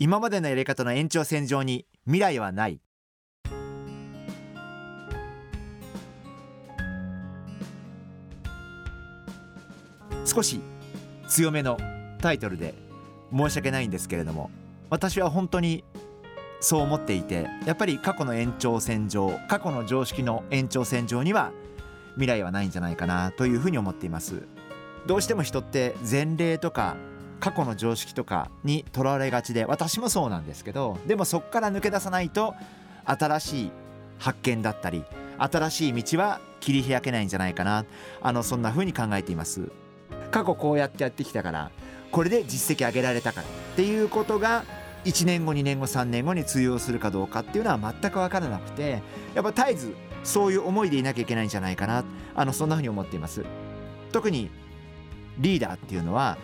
今までのやり方の延長線上に未来はない。少し強めのタイトルで申し訳ないんですけれども私は本当にそう思っていてやっぱり過去の延長線上過去の常識の延長線上には未来はないんじゃないかなというふうに思っています。どうしても人って前例とか過去の常識とかにとらわれがちで私もそうなんですけどでもそこから抜け出さないと新しい発見だったり新しい道は切り開けないんじゃないかな。あのそんな風に考えています。過去こうやってやってきたからこれで実績上げられたからっていうことが1年後2年後3年後に通用するかどうかっていうのは全く分からなくてやっぱ絶えずそういう思いでいなきゃいけないんじゃないかな。あのそんな風に思っています。特にリーダーっていうのは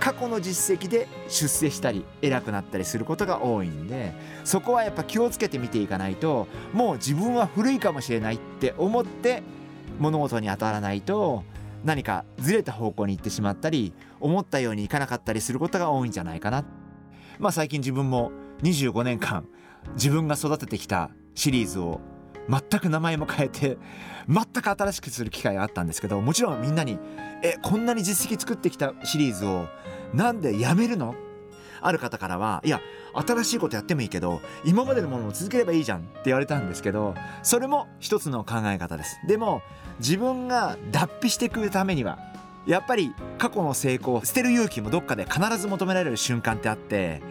過去の実績で出世したり偉くなったりすることが多いんでそこはやっぱ気をつけて見ていかないともう自分は古いかもしれないって思って物事に当たらないと何かずれた方向に行ってしまったり思ったようにいかなかったりすることが多いんじゃないかな。まあ最近自分も25年間自分が育ててきたシリーズを全く名前も変えて全く新しくする機会があったんですけどもちろんみんなに「えこんなに実績作ってきたシリーズをなんでやめるの?」ある方からは「いや新しいことやってもいいけど今までのものを続ければいいじゃん」って言われたんですけどそれも一つの考え方ですでも自分が脱皮してくるためにはやっぱり過去の成功捨てる勇気もどっかで必ず求められる瞬間ってあって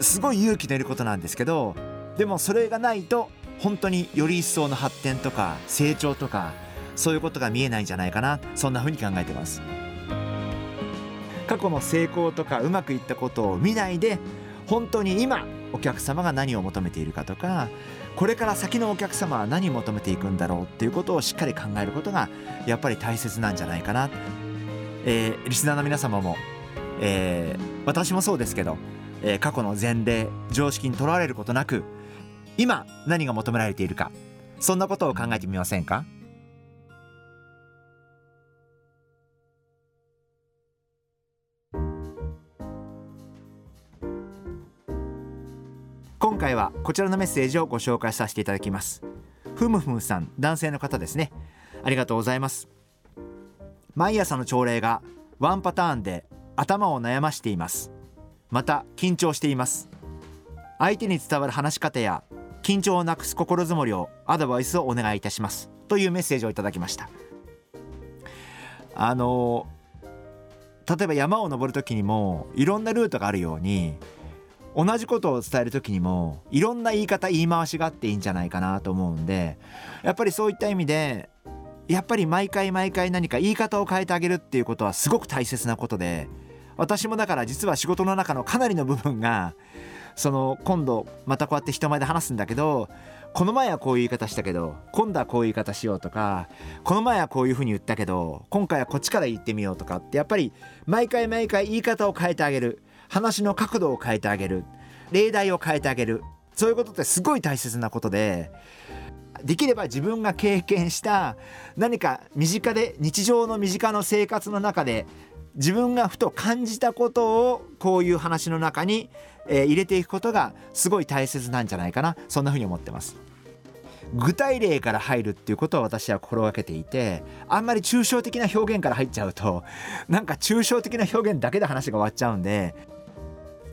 すごい勇気のいることなんですけどでもそれがないと本当により一層の発展とか成長とかそういうことが見えないんじゃないかな。そんな風に考えてます。過去の成功とかうまくいったことを見ないで本当に今お客様が何を求めているかとかこれから先のお客様は何を求めていくんだろうっていうことをしっかり考えることがやっぱり大切なんじゃないかな、えー、リスナーの皆様も、えー、私もそうですけど、えー、過去の前例常識にとらわれることなく今何が求められているかそんなことを考えてみませんか？今回はこちらのメッセージをご紹介させていただきます。ふむふむさん男性の方ですね。ありがとうございます。毎朝の朝礼がワンパターンで頭を悩ましています。また緊張しています。相手に伝わる話し方や緊張をなくす心づもりをアドバイスをお願いいたします。というメッセージをいただきました。あの例えば山を登る時にもいろんなルートがあるように同じことを伝える時にもいろんな言い方言い回しがあっていいんじゃないかなと思うんでやっぱりそういった意味でやっぱり毎回毎回何か言い方を変えてあげるっていうことはすごく大切なことで私もだから実は仕事の中のかなりの部分がその今度またこうやって人前で話すんだけどこの前はこういう言い方したけど今度はこういう言い方しようとかこの前はこういうふうに言ったけど今回はこっちから言ってみようとかってやっぱり毎回毎回言い方を変えてあげる。話の角度を変えてあげる。例題を変えてあげる。そういうことってすごい大切なことでできれば自分が経験した何か身近で日常の身近な生活の中で自分がふと感じたことをこういう話の中に、えー、入れていくことがすごい大切なんじゃないかな。そんな風に思ってます。具体例から入るっていうことを私は心がけていてあんまり抽象的な表現から入っちゃうと なんか抽象的な表現だけで話が終わっちゃうんで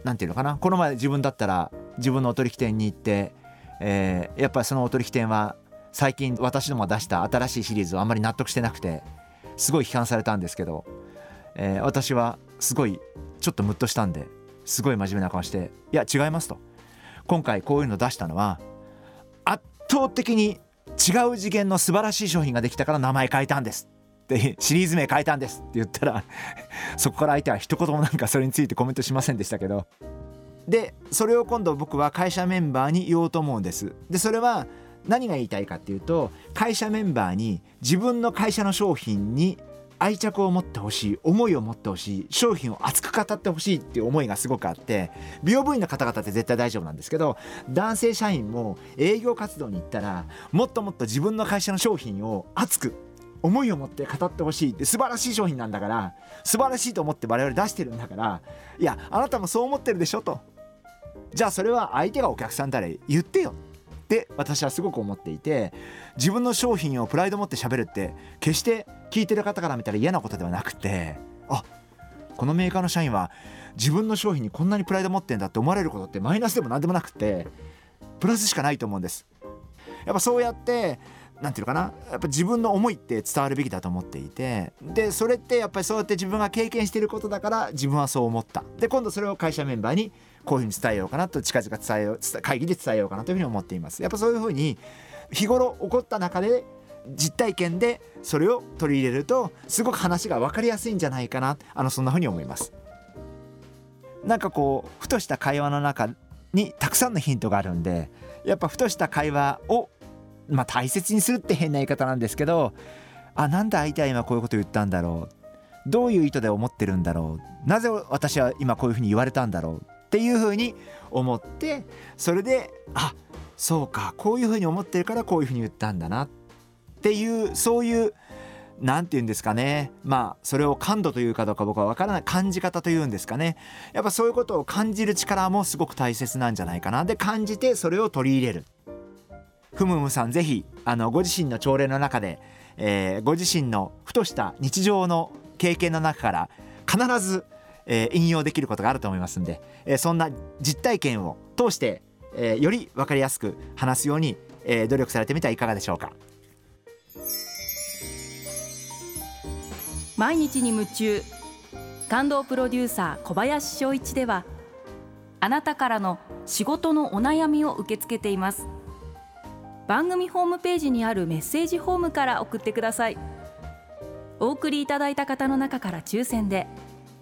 何て言うのかな。この前自分だったら自分のお取引店に行って、えー、やっぱりそのお取引店は最近私どもが出した新しいシリーズをあんまり納得してなくてすごい批判されたんですけど、えー、私はすごいちょっとムッとしたんですごい真面目な顔して「いや違います」と。今回こういうの出したのは圧倒的に違う次元の素晴らしい商品ができたから名前変えたんですでシリーズ名変えたんですって言ったら そこから相手は一言もなんかそれについてコメントしませんでしたけど。でそれを今度僕は会社メンバーに言おうと思うんです。でそれは何が言いたいかっていうと会社メンバーに自分の会社の商品に愛着を持ってほしい思いを持ってほしい商品を熱く語ってほしいっていう思いがすごくあって美容部員の方々って絶対大丈夫なんですけど男性社員も営業活動に行ったらもっともっと自分の会社の商品を熱く思いを持って語ってほしいって素晴らしい商品なんだから素晴らしいと思って我々出してるんだからいやあなたもそう思ってるでしょと。じゃあそれは相手がお客さんだら言ってよ。って私はすごく思っていて自分の商品をプライド持って喋るって決して聞いてる方から見たら嫌なことではなくてあこのメーカーの社員は自分の商品にこんなにプライド持ってんだって思われることってマイナスでも何でもなくてプラスしかないと思うんです。やっぱそうやって何て言うのかなやっぱ自分の思いって伝わるべきだと思っていてでそれってやっぱりそうやって自分が経験していることだから自分はそう思った。で今度それを会社メンバーにこういうふうに伝えようかなと近々伝えよう会議で伝えようかなというふうに思っています。やっぱそういうふうに日頃起こった中で実体験でそれを取り入れるとすごく話が分かりやすいんじゃないかなあのそんなふうに思います。なんかこうふとした会話の中にたくさんのヒントがあるんでやっぱふとした会話をまあ大切にするって変な言い方なんですけどあなんで相手は今こういうこと言ったんだろうどういう意図で思ってるんだろうなぜ私は今こういうふうに言われたんだろうっていうふうに思ってそれであそうかこういうふうに思ってるからこういうふうに言ったんだなっていうそういう何て言うんですかね。まあそれを感度というかどうか僕は分からない感じ方というんですかね。やっぱそういうことを感じる力もすごく大切なんじゃないかな。で感じてそれを取り入れる。ふむむさんぜひあのご自身の朝礼の中で、えー、ご自身のふとした日常の経験の中から必ずえー、引用できることがあると思いますんで、えー、そんな実体験を通して、えー、より分かりやすく話すように、えー、努力されてみてはいかがでしょうか。毎日に夢中。感動プロデューサー小林翔一ではあなたからの仕事のお悩みを受け付けています。番組ホームページにあるメッセージフォームから送ってください。お送りいただいた方の中から抽選で